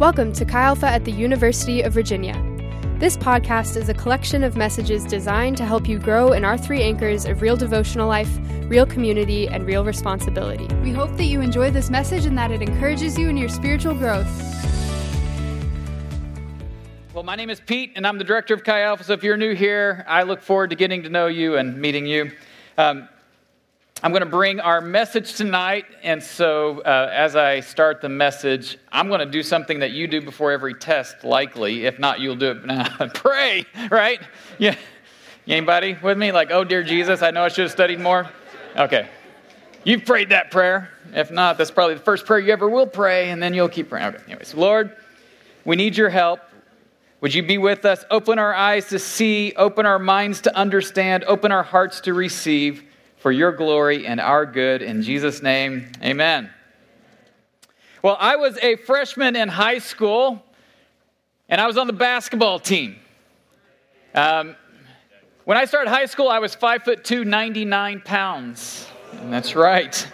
Welcome to Chi Alpha at the University of Virginia. This podcast is a collection of messages designed to help you grow in our three anchors of real devotional life, real community, and real responsibility. We hope that you enjoy this message and that it encourages you in your spiritual growth. Well, my name is Pete, and I'm the director of Chi Alpha. So if you're new here, I look forward to getting to know you and meeting you. Um, I'm going to bring our message tonight. And so, uh, as I start the message, I'm going to do something that you do before every test, likely. If not, you'll do it now. Pray, right? Yeah. Anybody with me? Like, oh, dear Jesus, I know I should have studied more. Okay. You've prayed that prayer. If not, that's probably the first prayer you ever will pray, and then you'll keep praying. Okay. Anyways, Lord, we need your help. Would you be with us? Open our eyes to see, open our minds to understand, open our hearts to receive for your glory and our good. In Jesus' name, amen. Well, I was a freshman in high school, and I was on the basketball team. Um, when I started high school, I was 5 foot 2, 99 pounds. And that's right.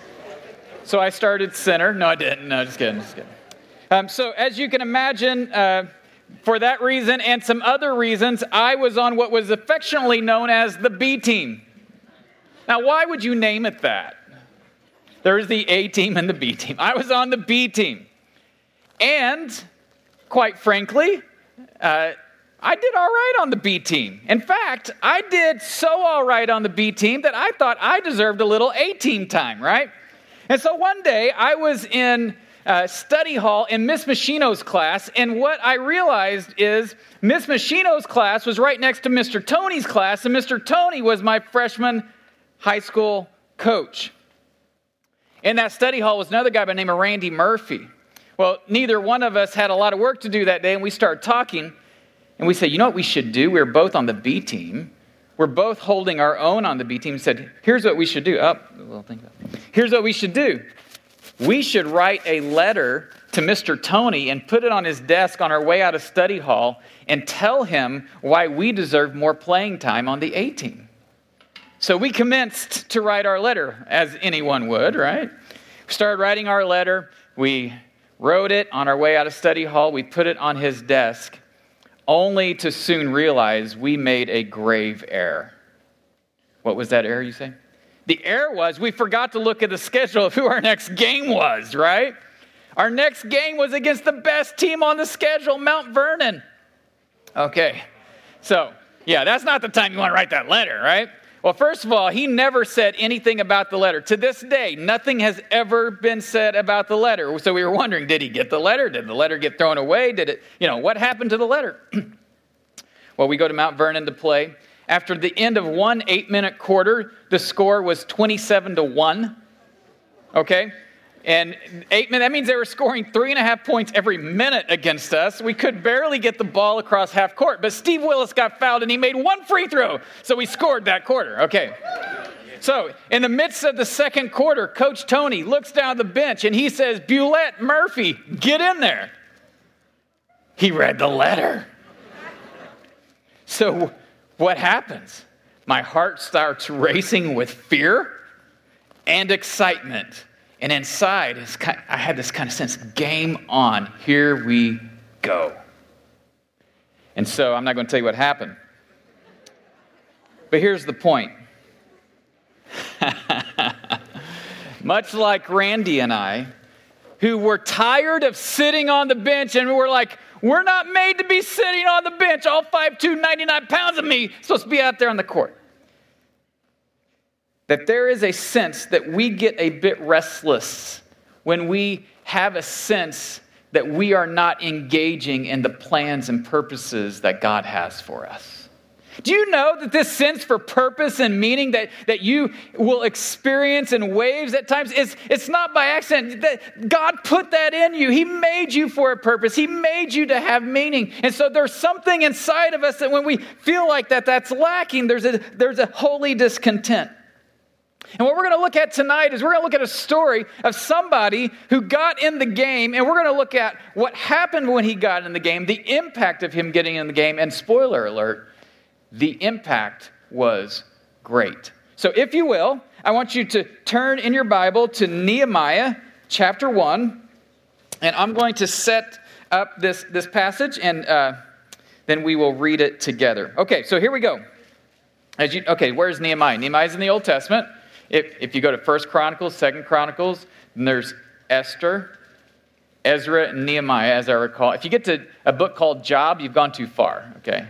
So I started center. No, I didn't. No, just kidding. Just kidding. Um, so, as you can imagine, uh, for that reason and some other reasons, I was on what was affectionately known as the B team. Now, why would you name it that? There's the A team and the B team. I was on the B team. And quite frankly, uh, I did all right on the B team. In fact, I did so all right on the B team that I thought I deserved a little A team time, right? And so one day I was in uh, study hall in Miss Machino's class, and what I realized is Miss Machino's class was right next to Mr. Tony's class, and Mr. Tony was my freshman high school coach. In that study hall was another guy by the name of Randy Murphy. Well, neither one of us had a lot of work to do that day, and we started talking, and we said, you know what we should do? We were both on the B team. We're both holding our own on the B team. Said, here's what we should do. Oh, well, think. Here's what we should do. We should write a letter to Mr. Tony and put it on his desk on our way out of study hall and tell him why we deserve more playing time on the A team. So we commenced to write our letter, as anyone would, right? We started writing our letter. We wrote it on our way out of study hall. We put it on his desk, only to soon realize we made a grave error. What was that error, you say? The error was we forgot to look at the schedule of who our next game was, right? Our next game was against the best team on the schedule, Mount Vernon. Okay, so yeah, that's not the time you want to write that letter, right? Well, first of all, he never said anything about the letter. To this day, nothing has ever been said about the letter. So we were wondering, did he get the letter? Did the letter get thrown away? Did it, you know, what happened to the letter? well, we go to Mount Vernon to play. After the end of one eight minute quarter, the score was 27 to 1. Okay? And eight minutes, that means they were scoring three and a half points every minute against us. We could barely get the ball across half court, but Steve Willis got fouled and he made one free throw. So we scored that quarter. Okay. So, in the midst of the second quarter, Coach Tony looks down the bench and he says, Bulette Murphy, get in there. He read the letter. So, what happens? My heart starts racing with fear and excitement and inside, kind of, I had this kind of sense game on, here we go. And so I'm not going to tell you what happened. But here's the point. Much like Randy and I, who were tired of sitting on the bench and we're like, we're not made to be sitting on the bench. All 5'2, 99 pounds of me supposed to be out there on the court that there is a sense that we get a bit restless when we have a sense that we are not engaging in the plans and purposes that God has for us. Do you know that this sense for purpose and meaning that, that you will experience in waves at times, it's, it's not by accident. That God put that in you. He made you for a purpose. He made you to have meaning. And so there's something inside of us that when we feel like that, that's lacking, there's a, there's a holy discontent. And what we're going to look at tonight is we're going to look at a story of somebody who got in the game, and we're going to look at what happened when he got in the game, the impact of him getting in the game, and spoiler alert, the impact was great. So, if you will, I want you to turn in your Bible to Nehemiah chapter 1, and I'm going to set up this, this passage and uh, then we will read it together. Okay, so here we go. You, okay, where's Nehemiah? Nehemiah's in the Old Testament. If, if you go to First Chronicles, Second Chronicles, then there's Esther, Ezra, and Nehemiah, as I recall. If you get to a book called Job, you've gone too far, okay?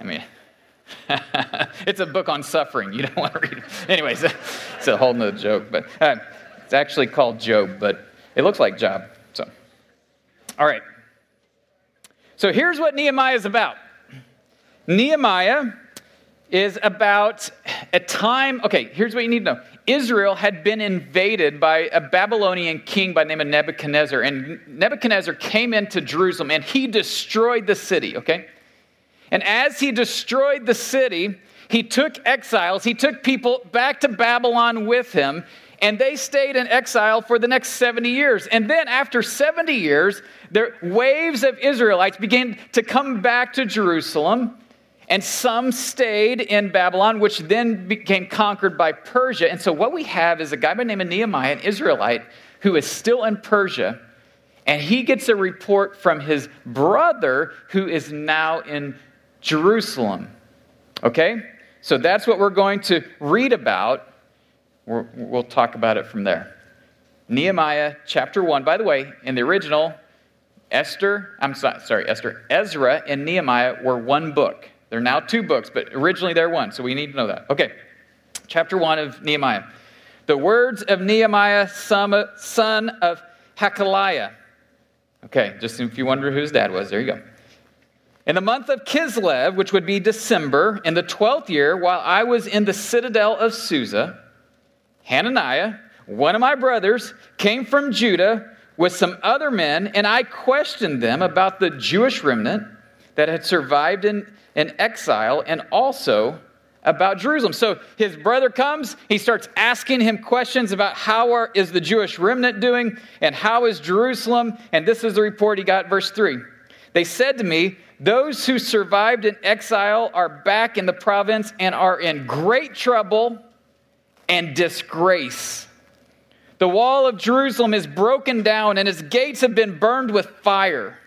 I mean, it's a book on suffering. You don't want to read it. Anyways, it's a whole nother joke, but uh, it's actually called Job, but it looks like Job. So, all right. So here's what Nehemiah is about. Nehemiah is about a time, okay, here's what you need to know. Israel had been invaded by a Babylonian king by the name of Nebuchadnezzar, and Nebuchadnezzar came into Jerusalem and he destroyed the city, okay? And as he destroyed the city, he took exiles, he took people back to Babylon with him, and they stayed in exile for the next 70 years. And then, after 70 years, the waves of Israelites began to come back to Jerusalem. And some stayed in Babylon, which then became conquered by Persia. And so, what we have is a guy by the name of Nehemiah, an Israelite, who is still in Persia. And he gets a report from his brother, who is now in Jerusalem. Okay? So, that's what we're going to read about. we will talk about it from there. Nehemiah chapter 1. By the way, in the original, Esther, I'm sorry, Esther, Ezra and Nehemiah were one book. They're now two books, but originally they're one, so we need to know that. Okay, chapter 1 of Nehemiah. The words of Nehemiah, son of Hakaliah. Okay, just if you wonder whose dad was, there you go. In the month of Kislev, which would be December, in the 12th year, while I was in the citadel of Susa, Hananiah, one of my brothers, came from Judah with some other men, and I questioned them about the Jewish remnant that had survived in in exile and also about Jerusalem. So his brother comes, he starts asking him questions about how are, is the Jewish remnant doing and how is Jerusalem? And this is the report he got, verse 3. They said to me, Those who survived in exile are back in the province and are in great trouble and disgrace. The wall of Jerusalem is broken down and its gates have been burned with fire.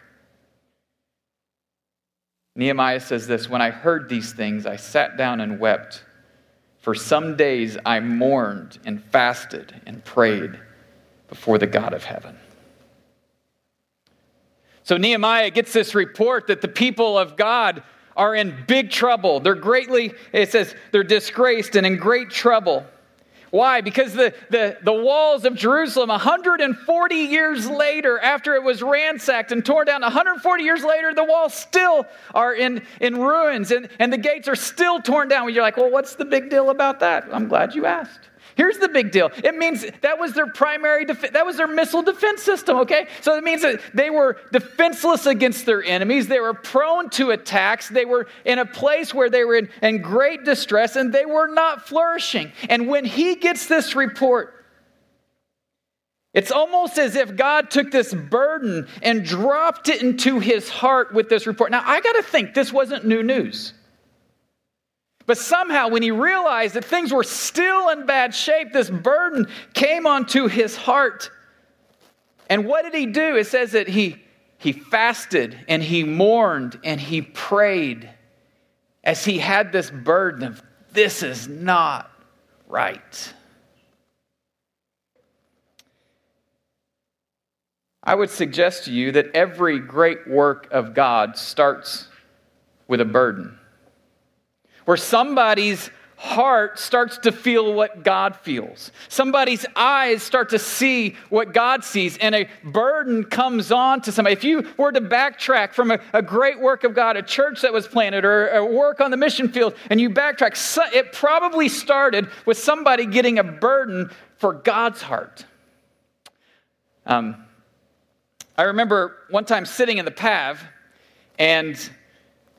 Nehemiah says this When I heard these things, I sat down and wept. For some days I mourned and fasted and prayed before the God of heaven. So Nehemiah gets this report that the people of God are in big trouble. They're greatly, it says, they're disgraced and in great trouble. Why? Because the, the, the walls of Jerusalem, 140 years later, after it was ransacked and torn down, 140 years later, the walls still are in, in ruins and, and the gates are still torn down. You're like, well, what's the big deal about that? I'm glad you asked. Here's the big deal. It means that was their primary def- that was their missile defense system, okay? So it means that they were defenseless against their enemies. They were prone to attacks. They were in a place where they were in, in great distress and they were not flourishing. And when he gets this report, it's almost as if God took this burden and dropped it into his heart with this report. Now, I got to think this wasn't new news. But somehow, when he realized that things were still in bad shape, this burden came onto his heart. And what did he do? It says that he, he fasted and he mourned and he prayed as he had this burden of, this is not right. I would suggest to you that every great work of God starts with a burden where somebody's heart starts to feel what God feels. Somebody's eyes start to see what God sees, and a burden comes on to somebody. If you were to backtrack from a, a great work of God, a church that was planted, or a work on the mission field, and you backtrack, it probably started with somebody getting a burden for God's heart. Um, I remember one time sitting in the PAV, and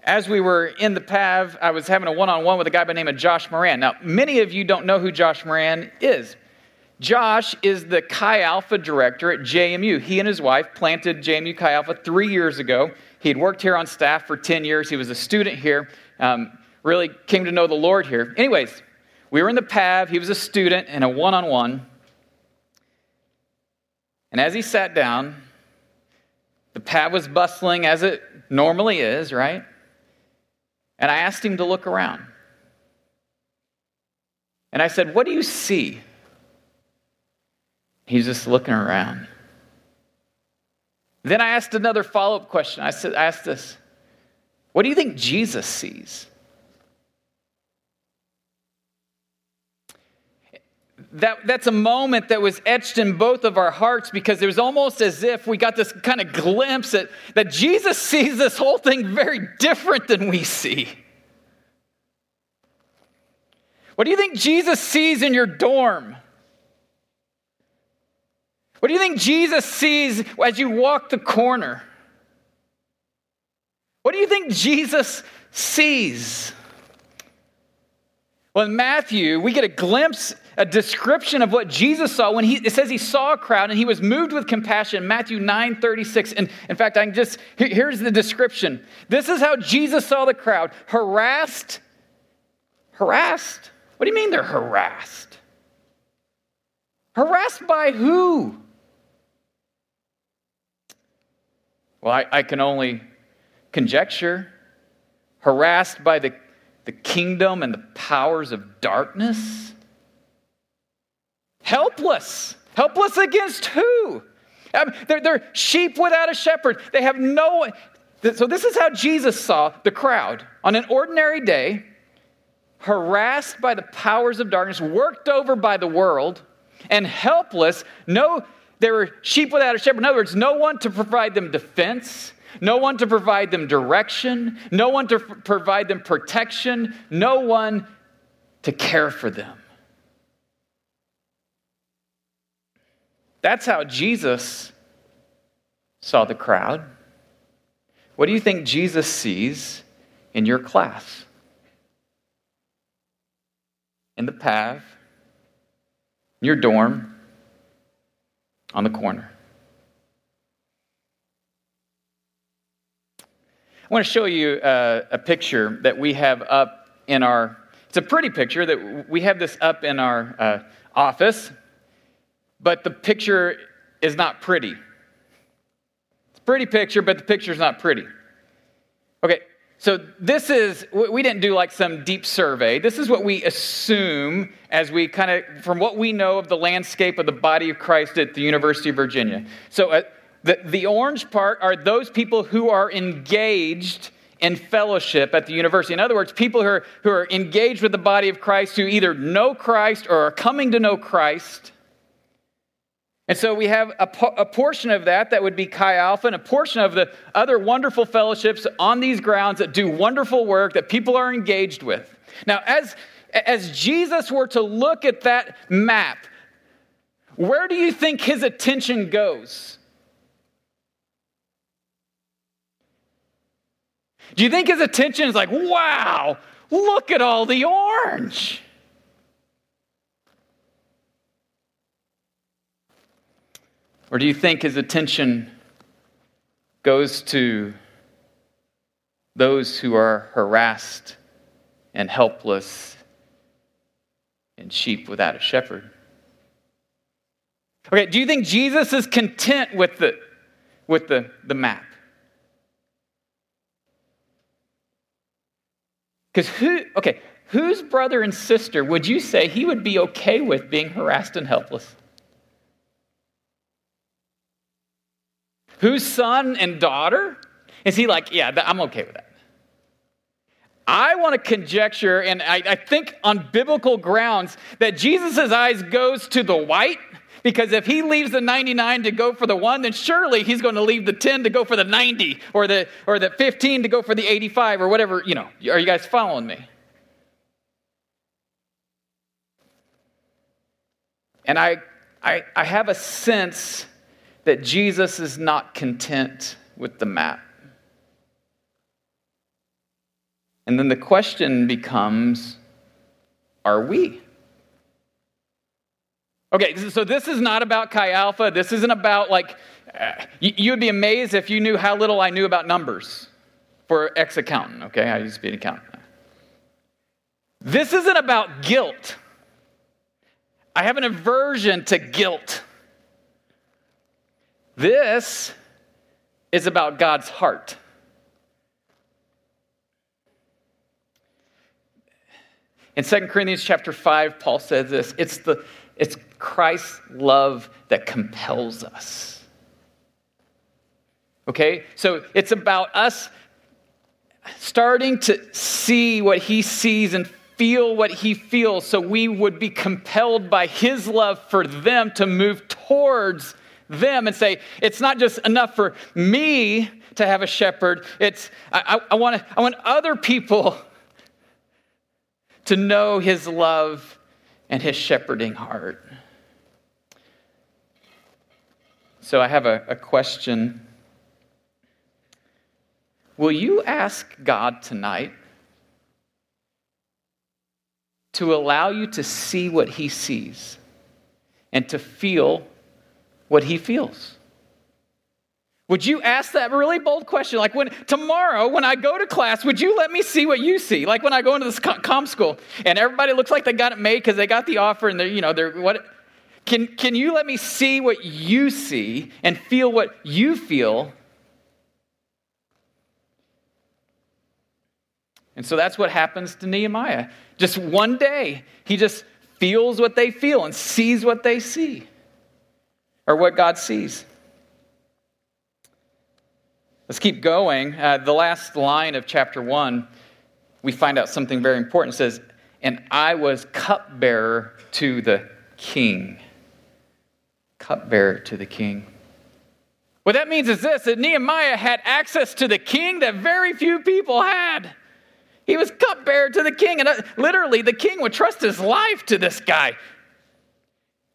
as we were in the PAV, I was having a one on one with a guy by the name of Josh Moran. Now, many of you don't know who Josh Moran is. Josh is the Chi Alpha director at JMU. He and his wife planted JMU Chi Alpha three years ago. He had worked here on staff for 10 years. He was a student here, um, really came to know the Lord here. Anyways, we were in the PAV. He was a student in a one on one. And as he sat down, The PAV was bustling as it normally is, right? And I asked him to look around. And I said, What do you see? He's just looking around. Then I asked another follow up question. I, said, I asked this What do you think Jesus sees? That, that's a moment that was etched in both of our hearts because it was almost as if we got this kind of glimpse that, that Jesus sees this whole thing very different than we see. What do you think Jesus sees in your dorm? What do you think Jesus sees as you walk the corner? What do you think Jesus sees? Well, in Matthew, we get a glimpse, a description of what Jesus saw when he it says he saw a crowd and he was moved with compassion. Matthew 9 36. And in fact, I can just here's the description. This is how Jesus saw the crowd harassed. Harassed? What do you mean they're harassed? Harassed by who? Well, I, I can only conjecture. Harassed by the, the kingdom and the powers of darkness? Helpless. Helpless against who? Mean, they're, they're sheep without a shepherd. They have no. So, this is how Jesus saw the crowd on an ordinary day, harassed by the powers of darkness, worked over by the world, and helpless. No, they were sheep without a shepherd. In other words, no one to provide them defense, no one to provide them direction, no one to provide them protection, no one to care for them. That's how Jesus saw the crowd. What do you think Jesus sees in your class? In the path, in your dorm, on the corner. I want to show you uh, a picture that we have up in our, it's a pretty picture that we have this up in our uh, office, but the picture is not pretty. It's a pretty picture, but the picture is not pretty. Okay, so this is, we didn't do like some deep survey. This is what we assume as we kind of, from what we know of the landscape of the body of Christ at the University of Virginia. So uh, the, the orange part are those people who are engaged in fellowship at the university. In other words, people who are, who are engaged with the body of Christ who either know Christ or are coming to know Christ. And so we have a, a, portion of that that would be Chi Alpha, and a portion of the other wonderful fellowships on these grounds that do wonderful work that people are engaged with. Now, as, as Jesus were to look at that map, where do you think his attention goes? Do you think his attention is like, wow, look at all the orange? Or do you think his attention goes to those who are harassed and helpless and sheep without a shepherd? Okay, do you think Jesus is content with the, with the, the map? Because who, okay, whose brother and sister would you say he would be okay with being harassed and helpless? Whose son and daughter? Is he like, yeah, I'm okay with that? I want to conjecture, and I, I think on biblical grounds, that Jesus' eyes goes to the white because if he leaves the 99 to go for the one, then surely he's going to leave the 10 to go for the 90 or the, or the 15 to go for the 85 or whatever. You know, are you guys following me? And I, I, I have a sense that Jesus is not content with the map. And then the question becomes are we? Okay, so this is not about Chi Alpha. This isn't about like, uh, you, would be amazed if you knew how little I knew about numbers for ex accountant, okay? I used to be an accountant. This isn't about guilt. I have an aversion to guilt. This is about God's heart. In 2 Corinthians chapter 5, Paul says this it's, the, it's Christ's love that compels us. Okay? So it's about us starting to see what he sees and feel what he feels so we would be compelled by his love for them to move towards them and say, it's not just enough for me to have a shepherd, it's, I, I, I, want, I want other people to know his love and his shepherding heart. So I have a, a question. Will you ask God tonight to allow you to see what he sees and to feel what he feels? Would you ask that really bold question? Like when tomorrow, when I go to class, would you let me see what you see? Like when I go into this com school and everybody looks like they got it made because they got the offer and they're, you know, they're what can, can you let me see what you see and feel what you feel? And so that's what happens to Nehemiah. Just one day, he just feels what they feel and sees what they see or what God sees. Let's keep going. Uh, the last line of chapter 1, we find out something very important. It says, And I was cupbearer to the king. Cupbearer to the king. What that means is this that Nehemiah had access to the king that very few people had. He was cupbearer to the king, and uh, literally, the king would trust his life to this guy.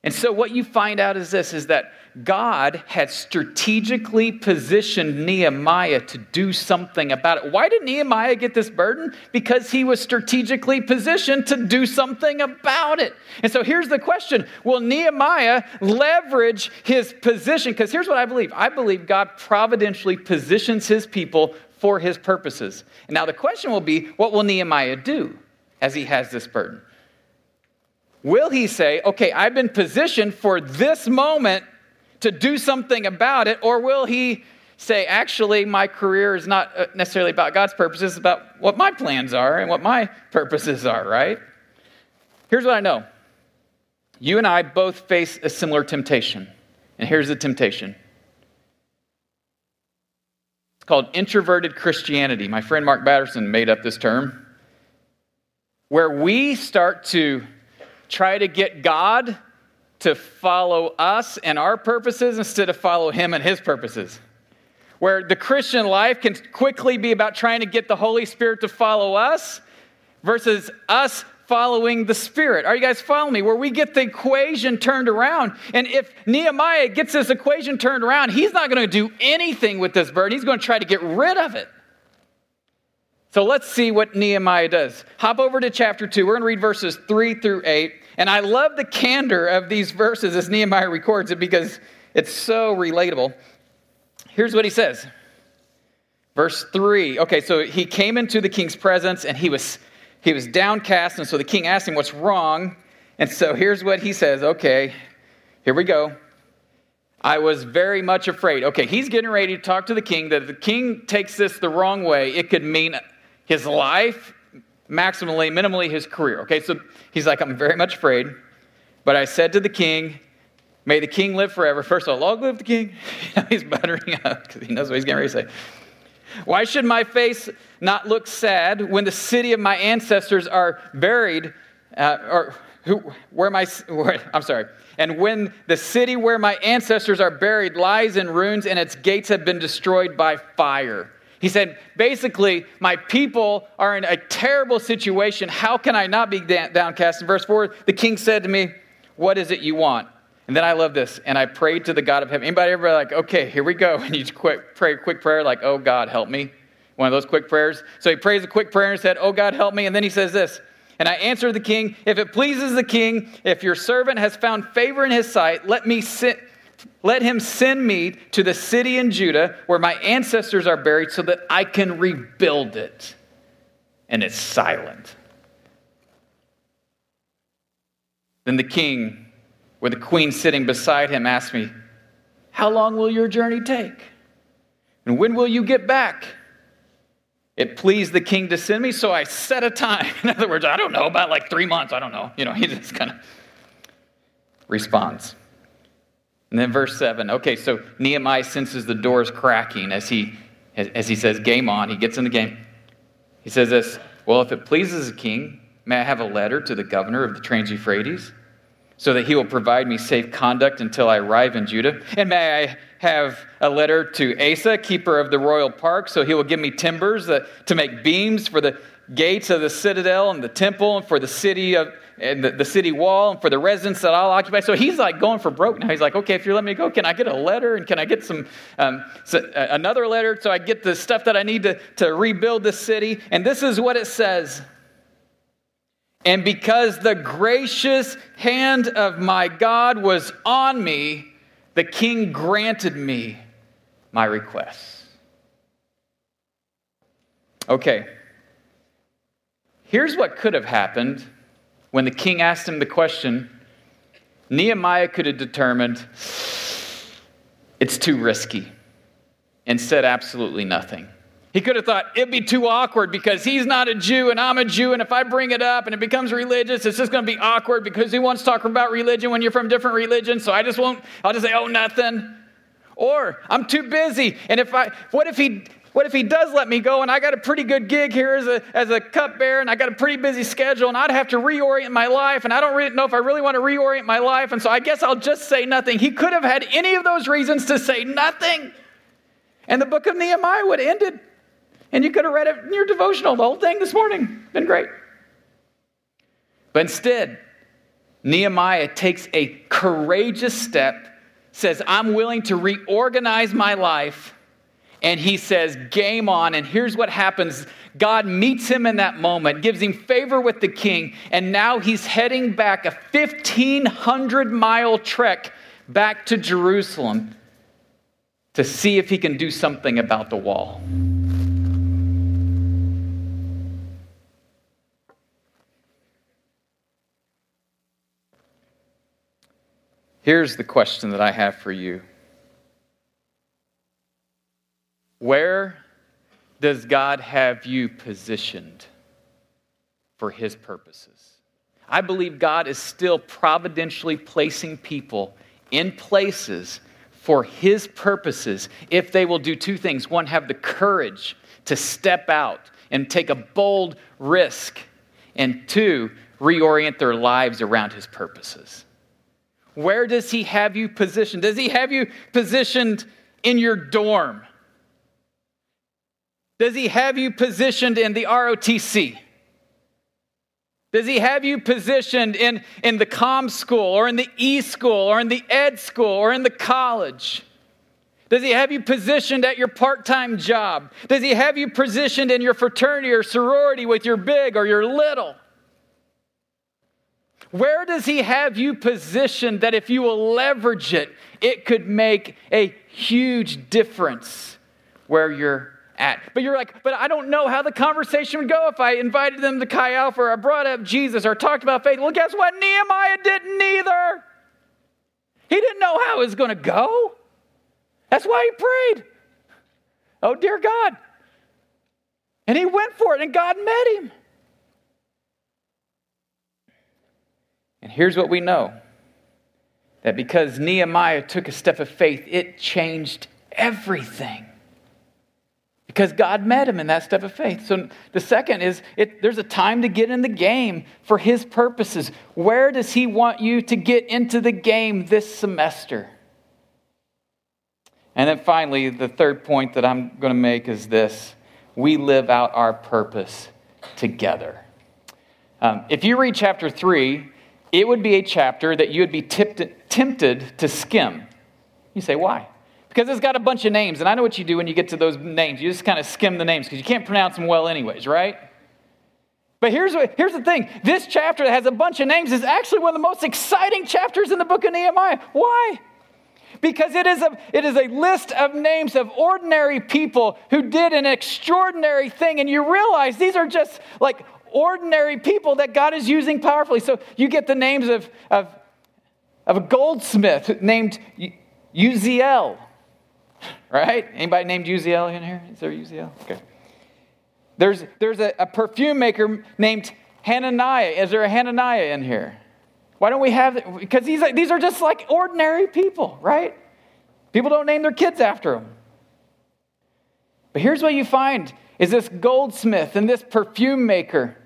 And so, what you find out is this is that God had strategically positioned Nehemiah to do something about it. Why did Nehemiah get this burden? Because he was strategically positioned to do something about it. And so here's the question Will Nehemiah leverage his position? Because here's what I believe I believe God providentially positions his people for his purposes. And now the question will be what will Nehemiah do as he has this burden? Will he say, okay, I've been positioned for this moment to do something about it? Or will he say, actually, my career is not uh, necessarily about God's purposes, it's about what my plans are and what my purposes are, right? Here's what I know you and I both face a similar temptation. And here's the temptation it's called introverted Christianity. My friend Mark Batterson made up this term, where we start to try to get God to follow us and our purposes instead of follow him and his purposes. Where the Christian life can quickly be about trying to get the Holy Spirit to follow us versus us following the Spirit. Are you guys following me? Where we get the equation turned around. And if Nehemiah gets this equation turned around, he's not going to do anything with this burden. He's going to try to get rid of it. So let's see what Nehemiah does. Hop over to chapter 2. We're going to read verses 3 through 8. And I love the candor of these verses as Nehemiah records it because it's so relatable. Here's what he says. Verse 3. Okay, so he came into the king's presence and he was he was downcast and so the king asked him what's wrong. And so here's what he says. Okay, here we go. I was very much afraid. Okay, he's getting ready to talk to the king that if the king takes this the wrong way, it could mean his life, maximally, minimally his career. Okay, so he's like, I'm very much afraid. But I said to the king, May the king live forever. First of all, long live the king. he's buttering up because he knows what he's getting ready to say. Why should my face not look sad when the city of my ancestors are buried, uh, or who, where my, where, I'm sorry, and when the city where my ancestors are buried lies in ruins and its gates have been destroyed by fire? He said, basically, my people are in a terrible situation. How can I not be downcast? In verse 4, the king said to me, What is it you want? And then I love this. And I prayed to the God of heaven. Anybody ever like, okay, here we go. And you quick, pray a quick prayer like, oh God, help me. One of those quick prayers. So he prays a quick prayer and said, oh God, help me. And then he says this. And I answered the king, if it pleases the king, if your servant has found favor in his sight, let me sit, let him send me to the city in Judah where my ancestors are buried so that I can rebuild it. And it's silent. Then the king, with the queen sitting beside him, asked me, How long will your journey take? And when will you get back? It pleased the king to send me, so I set a time. In other words, I don't know, about like three months, I don't know. You know, he just kind of responds. And then verse 7. Okay, so Nehemiah senses the doors cracking as he as he says, game on. He gets in the game. He says this Well, if it pleases the king, may I have a letter to the governor of the Trans Euphrates? so that he will provide me safe conduct until I arrive in Judah? And may I have a letter to Asaph, keeper of the royal park, so he will give me timbers that, to make beams for the gates of the citadel and the temple and for the city of and the, the city wall and for the residence that I'll occupy. So he's like going for broke now. He's like, okay, if you're letting me go, can I get a letter and can I get some um, so, uh, another letter so I get the stuff that I need to, to rebuild the city? And this is what it says. And because the gracious hand of my God was on me, the king granted me my request. Okay, here's what could have happened when the king asked him the question. Nehemiah could have determined it's too risky and said absolutely nothing. He could have thought it'd be too awkward because he's not a Jew and I'm a Jew, and if I bring it up and it becomes religious, it's just going to be awkward because who wants to talk about religion when you're from different religions? So I just won't, I'll just say, oh, nothing. Or I'm too busy, and if I, what if he, what if he does let me go and I got a pretty good gig here as a, as a cupbearer and I got a pretty busy schedule and I'd have to reorient my life and I don't really know if I really want to reorient my life and so I guess I'll just say nothing. He could have had any of those reasons to say nothing. And the book of Nehemiah would have ended and you could have read it in your devotional, the whole thing this morning. Been great. But instead, Nehemiah takes a courageous step, says, I'm willing to reorganize my life. And he says, Game on. And here's what happens God meets him in that moment, gives him favor with the king, and now he's heading back a 1,500 mile trek back to Jerusalem to see if he can do something about the wall. Here's the question that I have for you Where does God have you positioned for His purposes? I believe God is still providentially placing people in places for His purposes if they will do two things. One, have the courage to step out and take a bold risk, and two, reorient their lives around His purposes. Where does he have you positioned? Does he have you positioned in your dorm? Does he have you positioned in the ROTC? Does he have you positioned in, in the com school or in the e school or in the ed school or in the college? Does he have you positioned at your part time job? Does he have you positioned in your fraternity or sorority with your big or your little? Where does he have you positioned that if you will leverage it, it could make a huge difference where you're at? But you're like, but I don't know how the conversation would go if I invited them to Chi Alpha or I brought up Jesus or talked about faith. Well, guess what? Nehemiah didn't either. He didn't know how it was going to go. That's why he prayed. Oh, dear God. And he went for it, and God met him. And here's what we know that because Nehemiah took a step of faith, it changed everything. Because God met him in that step of faith. So the second is it, there's a time to get in the game for his purposes. Where does he want you to get into the game this semester? And then finally, the third point that I'm going to make is this we live out our purpose together. Um, if you read chapter 3, it would be a chapter that you would be tipped, tempted to skim. You say, why? Because it's got a bunch of names, and I know what you do when you get to those names. You just kind of skim the names because you can't pronounce them well, anyways, right? But here's, what, here's the thing this chapter that has a bunch of names is actually one of the most exciting chapters in the book of Nehemiah. Why? Because it is, a, it is a list of names of ordinary people who did an extraordinary thing, and you realize these are just like ordinary people that God is using powerfully. So you get the names of, of, of a goldsmith named Uzziel. right? Anybody named Uzziel in here? Is there Uzziel? Okay. There's, there's a, a perfume maker named Hananiah. Is there a Hananiah in here? Why don't we have, because these, these are just like ordinary people, right? People don't name their kids after them. But here's what you find is this goldsmith and this perfume maker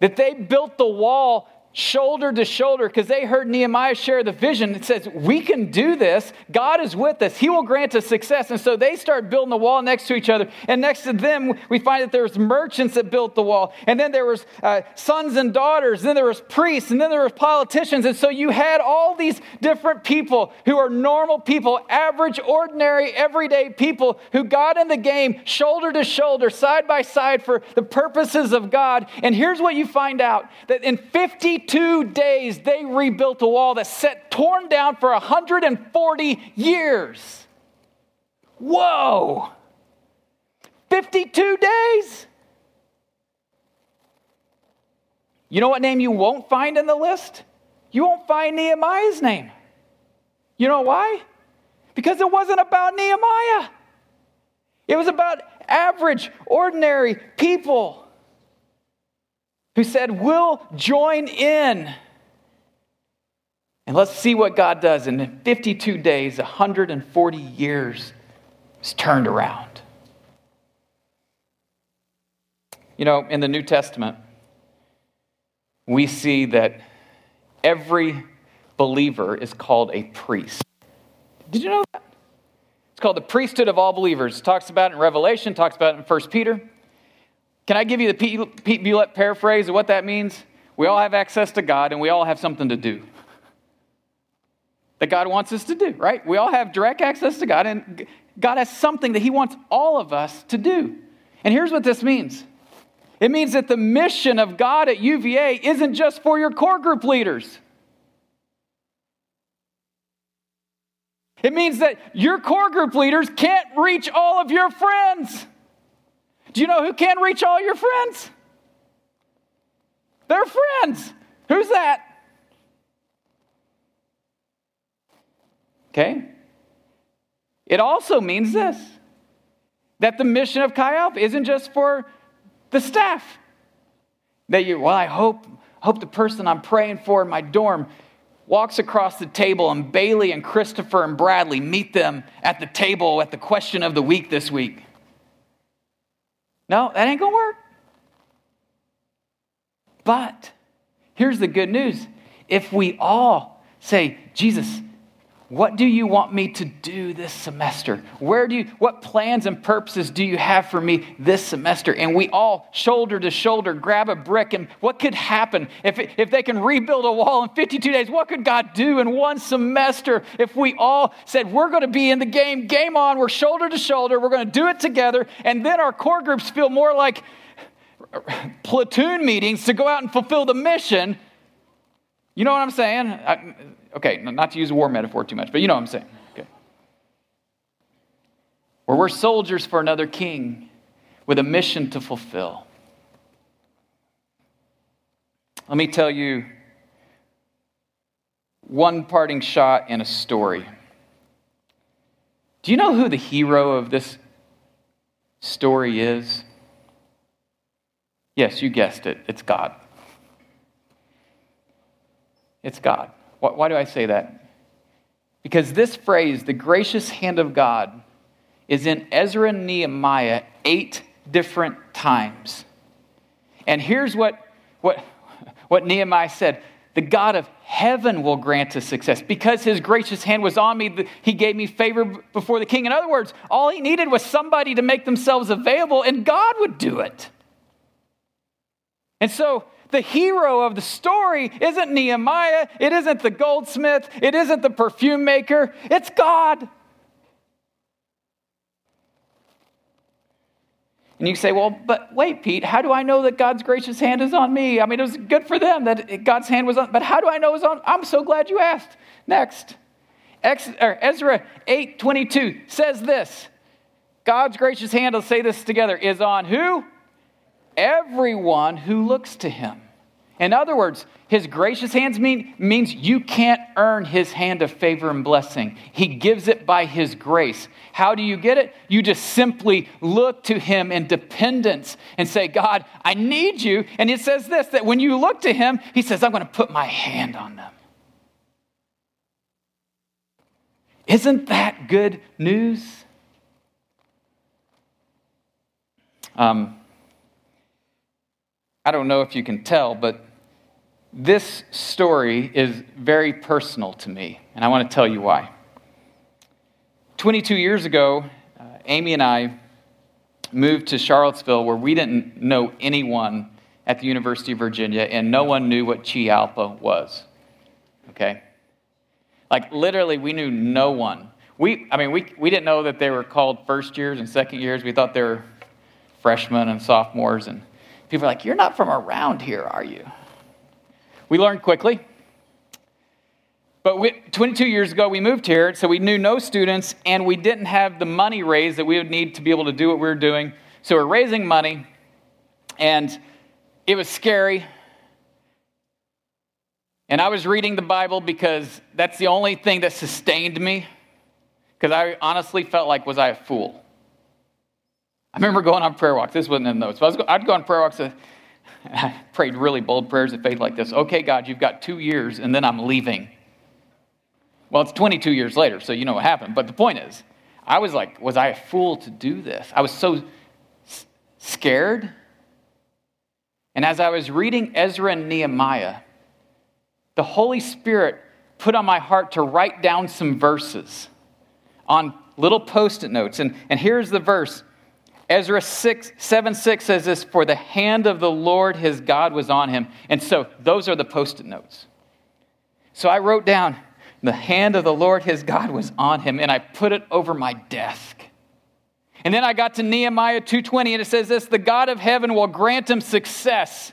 that they built the wall shoulder to shoulder because they heard Nehemiah share the vision. It says, We can do this. God is with us. He will grant us success. And so they start building the wall next to each other. And next to them, we find that there was merchants that built the wall. And then there was uh, sons and daughters. And then there was priests. And then there was politicians. And so you had all these different people who are normal people, average, ordinary, everyday people who got in the game shoulder to shoulder, side by side for the purposes of God. And here's what you find out that in 50 52 days, they rebuilt a wall that sat torn down for 140 years. Whoa! 52 days? You know what name you won't find in the list? You won't find Nehemiah's name. You know why? Because it wasn't about Nehemiah. It was about average, ordinary people who said, We'll join in. And let's see what God does. And in 52 days, 140 years is turned around. You know, in the New Testament, we see that every believer is called a priest. Did you know that? It's called the priesthood of all believers. It talks about it in Revelation, talks about it in 1 Peter. Can I give you the Pete, Pete Bulette paraphrase of what that means? We all have access to God and we all have something to do that God wants us to do, right? We all have direct access to God and God has something that He wants all of us to do. And here's what this means it means that the mission of God at UVA isn't just for your core group leaders. It means that your core group leaders can't reach all of your friends. Do you know who can't reach all your friends? They're friends. Who's that? Okay? It also means this that the mission of Chi Alpha isn't just for the staff. That you, well, I hope, hope the person I'm praying for in my dorm walks across the table and Bailey and Christopher and Bradley meet them at the table at the question of the week this week. No, that ain't going to work. But here's the good news if we all say, Jesus, what do you want me to do this semester? Where do you, what plans and purposes do you have for me this semester? And we all, shoulder to shoulder, grab a brick. And what could happen if, if they can rebuild a wall in 52 days? What could God do in one semester if we all said, we're going to be in the game, game on, we're shoulder to shoulder, we're going to do it together. And then our core groups feel more like platoon meetings to go out and fulfill the mission. You know what I'm saying? I, Okay, not to use a war metaphor too much, but you know what I'm saying. Okay. Where we're soldiers for another king with a mission to fulfill. Let me tell you one parting shot in a story. Do you know who the hero of this story is? Yes, you guessed it. It's God. It's God. Why do I say that? Because this phrase, the gracious hand of God, is in Ezra and Nehemiah eight different times. And here's what, what, what Nehemiah said The God of heaven will grant us success. Because his gracious hand was on me, he gave me favor before the king. In other words, all he needed was somebody to make themselves available, and God would do it. And so the hero of the story isn't Nehemiah, it isn't the goldsmith, it isn't the perfume maker, it's God. And you say, well, but wait, Pete, how do I know that God's gracious hand is on me? I mean, it was good for them that God's hand was on, but how do I know it's on? I'm so glad you asked. Next. Ezra 8 22 says this God's gracious hand, let's say this together, is on who? Everyone who looks to him. In other words, his gracious hands mean, means you can't earn his hand of favor and blessing. He gives it by his grace. How do you get it? You just simply look to him in dependence and say, God, I need you. And it says this that when you look to him, he says, I'm going to put my hand on them. Isn't that good news? Um, I don't know if you can tell, but this story is very personal to me, and I want to tell you why. 22 years ago, uh, Amy and I moved to Charlottesville where we didn't know anyone at the University of Virginia, and no one knew what Chi Alpha was. Okay? Like, literally, we knew no one. We, I mean, we, we didn't know that they were called first years and second years. We thought they were freshmen and sophomores. And people are like, You're not from around here, are you? We learned quickly. But we, 22 years ago, we moved here, so we knew no students, and we didn't have the money raised that we would need to be able to do what we were doing. So we're raising money, and it was scary. And I was reading the Bible because that's the only thing that sustained me, because I honestly felt like, was I a fool? I remember going on prayer walks. This wasn't in notes, but I I'd go on prayer walks. I prayed really bold prayers of faith like this Okay, God, you've got two years, and then I'm leaving. Well, it's 22 years later, so you know what happened. But the point is, I was like, was I a fool to do this? I was so s- scared. And as I was reading Ezra and Nehemiah, the Holy Spirit put on my heart to write down some verses on little post it notes. And, and here's the verse Ezra 6, 7 6 says this For the hand of the Lord his God was on him. And so those are the post it notes. So I wrote down, The hand of the Lord his God was on him, and I put it over my desk. And then I got to Nehemiah 2:20 and it says this, the God of heaven will grant him success.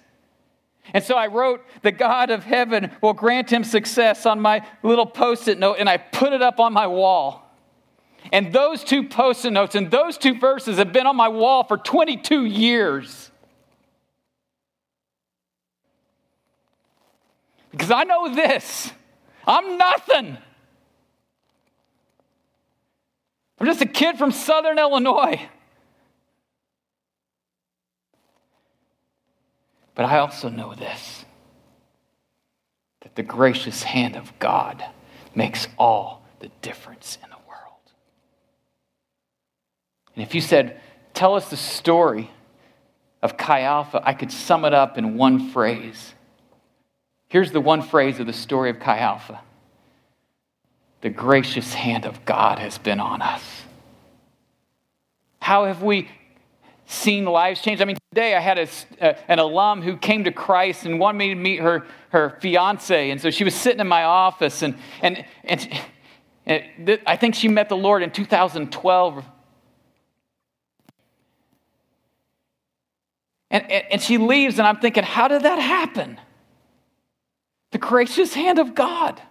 And so I wrote, the God of heaven will grant him success on my little post-it note and I put it up on my wall. And those two post it notes and those two verses have been on my wall for 22 years. Because I know this I'm nothing. I'm just a kid from southern Illinois. But I also know this that the gracious hand of God makes all the difference in and if you said, Tell us the story of Chi Alpha, I could sum it up in one phrase. Here's the one phrase of the story of Chi Alpha The gracious hand of God has been on us. How have we seen lives change? I mean, today I had a, uh, an alum who came to Christ and wanted me to meet her, her fiance. And so she was sitting in my office, and, and, and, and I think she met the Lord in 2012 And, and, and she leaves, and I'm thinking, how did that happen? The gracious hand of God.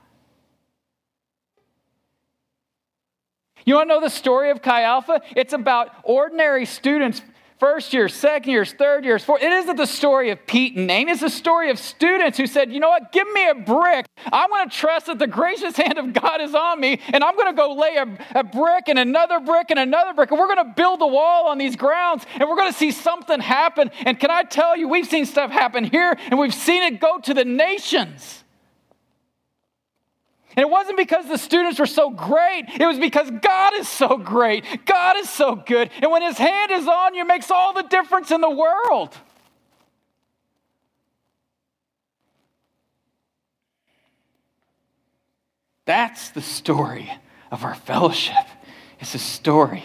You want to know the story of Chi Alpha? It's about ordinary students first years, second years, third years, fourth. It isn't the story of Pete and Amy. It's the story of students who said, you know what, give me a brick. I'm going to trust that the gracious hand of God is on me, and I'm going to go lay a, a brick and another brick and another brick, and we're going to build a wall on these grounds, and we're going to see something happen. And can I tell you, we've seen stuff happen here, and we've seen it go to the nations. And it wasn't because the students were so great, it was because God is so great. God is so good. And when His hand is on you, it makes all the difference in the world. That's the story of our fellowship. It's a story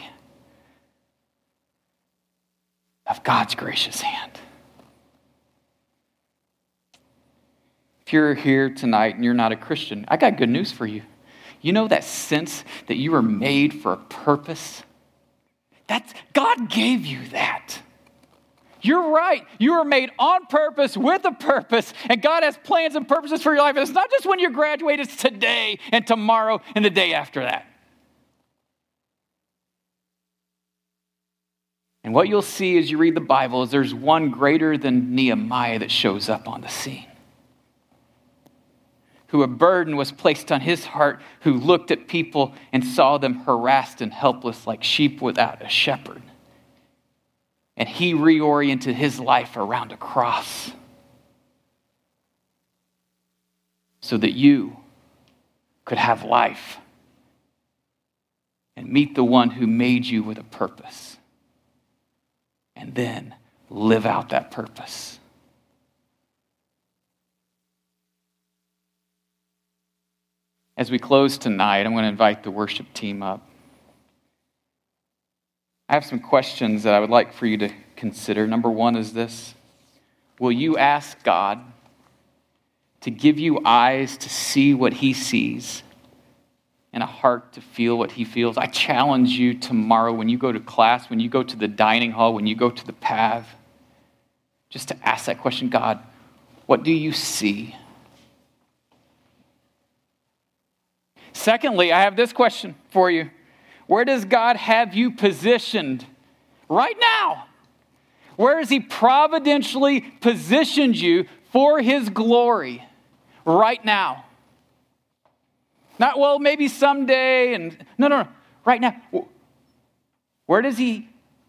of God's gracious hand. If you're here tonight and you're not a Christian, I got good news for you. You know that sense that you were made for a purpose? That's, God gave you that. You're right. You were made on purpose with a purpose, and God has plans and purposes for your life. And it's not just when you graduate, it's today and tomorrow and the day after that. And what you'll see as you read the Bible is there's one greater than Nehemiah that shows up on the scene. Who a burden was placed on his heart, who looked at people and saw them harassed and helpless like sheep without a shepherd. And he reoriented his life around a cross so that you could have life and meet the one who made you with a purpose and then live out that purpose. As we close tonight, I'm going to invite the worship team up. I have some questions that I would like for you to consider. Number one is this Will you ask God to give you eyes to see what He sees and a heart to feel what He feels? I challenge you tomorrow when you go to class, when you go to the dining hall, when you go to the path, just to ask that question God, what do you see? Secondly, I have this question for you Where does God have you positioned right now? Where has He providentially positioned you for His glory right now? Not, well, maybe someday, and no, no, no, right now. Where does He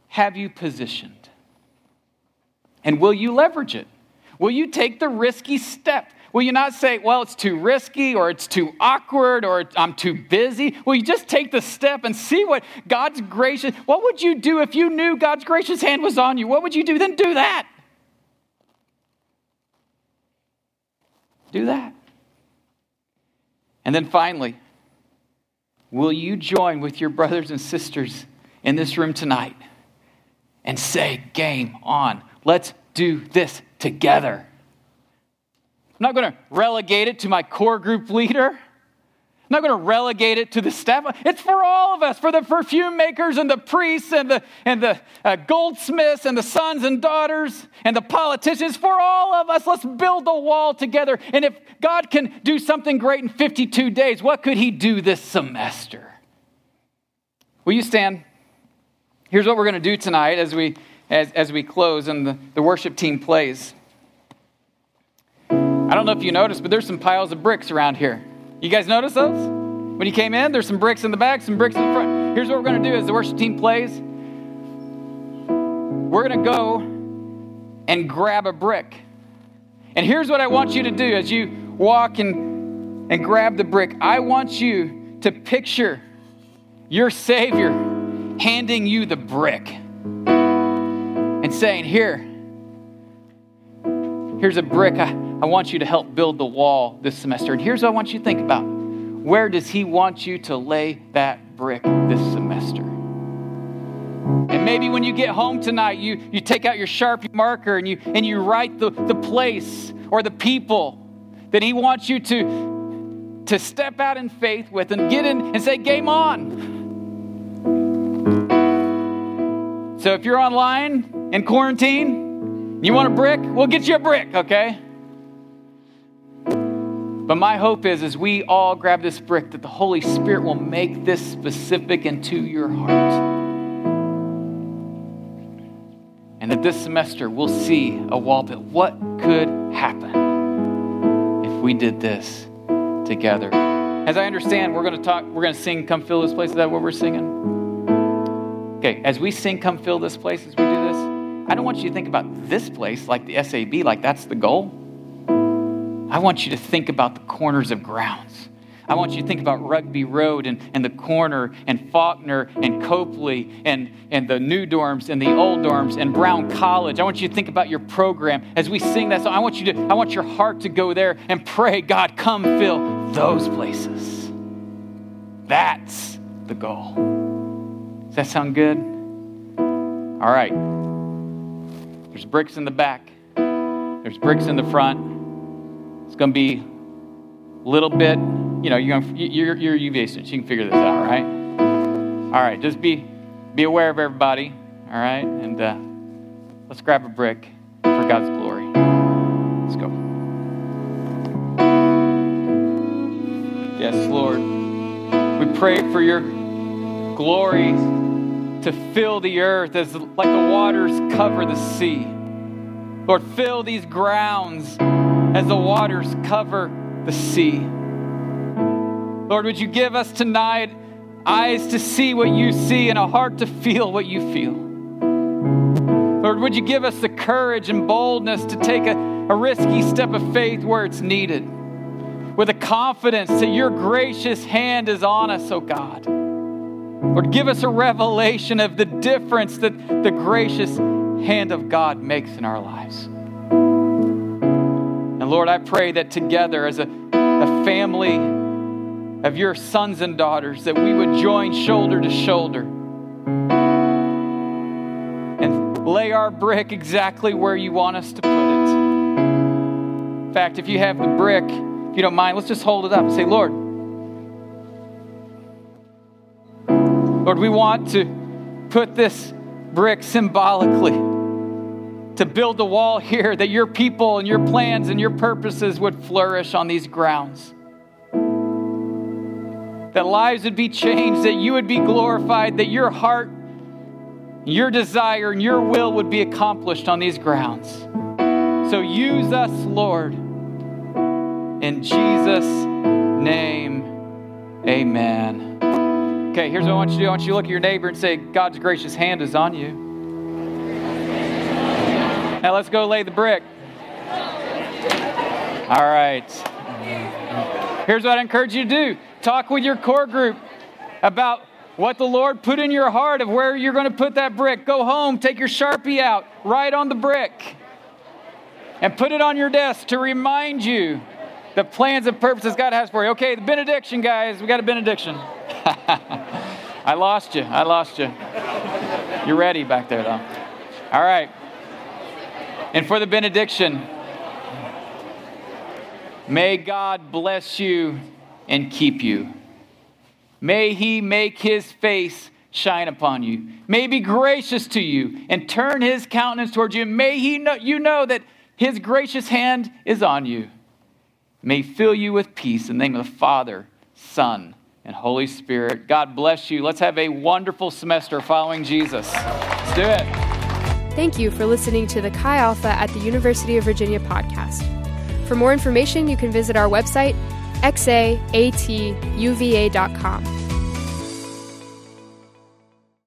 have you positioned? And will you leverage it? Will you take the risky step? Will you not say, well, it's too risky or it's too awkward or I'm too busy? Will you just take the step and see what God's gracious, what would you do if you knew God's gracious hand was on you? What would you do? Then do that. Do that. And then finally, will you join with your brothers and sisters in this room tonight and say, game on? Let's do this together. I'm not going to relegate it to my core group leader. I'm not going to relegate it to the staff. It's for all of us, for the perfume makers and the priests and the, and the uh, goldsmiths and the sons and daughters and the politicians, for all of us. Let's build the wall together. And if God can do something great in 52 days, what could He do this semester? Will you stand? Here's what we're going to do tonight as we, as, as we close and the, the worship team plays. I don't know if you noticed, but there's some piles of bricks around here. You guys notice those? When you came in, there's some bricks in the back, some bricks in the front. Here's what we're going to do as the worship team plays. We're going to go and grab a brick. And here's what I want you to do as you walk and, and grab the brick. I want you to picture your Savior handing you the brick and saying, Here, here's a brick. I, I want you to help build the wall this semester. And here's what I want you to think about where does He want you to lay that brick this semester? And maybe when you get home tonight, you, you take out your Sharpie marker and you, and you write the, the place or the people that He wants you to, to step out in faith with and get in and say, Game on. So if you're online in quarantine, you want a brick? We'll get you a brick, okay? But my hope is, as we all grab this brick, that the Holy Spirit will make this specific into your heart. And that this semester we'll see a wall built. What could happen if we did this together? As I understand, we're going to talk, we're going to sing Come Fill This Place. Is that what we're singing? Okay, as we sing Come Fill This Place, as we do this, I don't want you to think about this place like the SAB, like that's the goal. I want you to think about the corners of grounds. I want you to think about Rugby Road and, and the corner and Faulkner and Copeley and, and the new dorms and the old dorms and Brown College. I want you to think about your program as we sing that song. I want you to, I want your heart to go there and pray, God, come fill those places. That's the goal. Does that sound good? All right. There's bricks in the back. There's bricks in the front. It's going to be a little bit, you know, you're, gonna, you're, you're UVA students. You can figure this out, right? All right, just be, be aware of everybody, all right? And uh, let's grab a brick for God's glory. Let's go. Yes, Lord. We pray for your glory to fill the earth as like the waters cover the sea. Lord, fill these grounds as the waters cover the sea. Lord, would you give us tonight eyes to see what you see and a heart to feel what you feel? Lord, would you give us the courage and boldness to take a, a risky step of faith where it's needed? With a confidence that your gracious hand is on us, oh God. Lord, give us a revelation of the difference that the gracious hand of God makes in our lives. And Lord, I pray that together as a, a family of your sons and daughters, that we would join shoulder to shoulder and lay our brick exactly where you want us to put it. In fact, if you have the brick, if you don't mind, let's just hold it up and say, Lord, Lord, we want to put this brick symbolically to build a wall here that your people and your plans and your purposes would flourish on these grounds. That lives would be changed, that you would be glorified, that your heart, your desire, and your will would be accomplished on these grounds. So use us, Lord. In Jesus' name, amen. Okay, here's what I want you to do. I want you to look at your neighbor and say, God's gracious hand is on you. Now let's go lay the brick. All right. Here's what I encourage you to do talk with your core group about what the Lord put in your heart of where you're going to put that brick. Go home, take your Sharpie out, write on the brick, and put it on your desk to remind you the plans and purposes God has for you. Okay, the benediction, guys. We got a benediction. I lost you. I lost you. You're ready back there, though. All right. And for the benediction, may God bless you and keep you. May he make his face shine upon you. May be gracious to you and turn his countenance towards you. May he know, you know that his gracious hand is on you. May fill you with peace in the name of the Father, Son, and Holy Spirit. God bless you. Let's have a wonderful semester following Jesus. Let's do it. Thank you for listening to the Chi Alpha at the University of Virginia podcast. For more information, you can visit our website, xaatuva.com.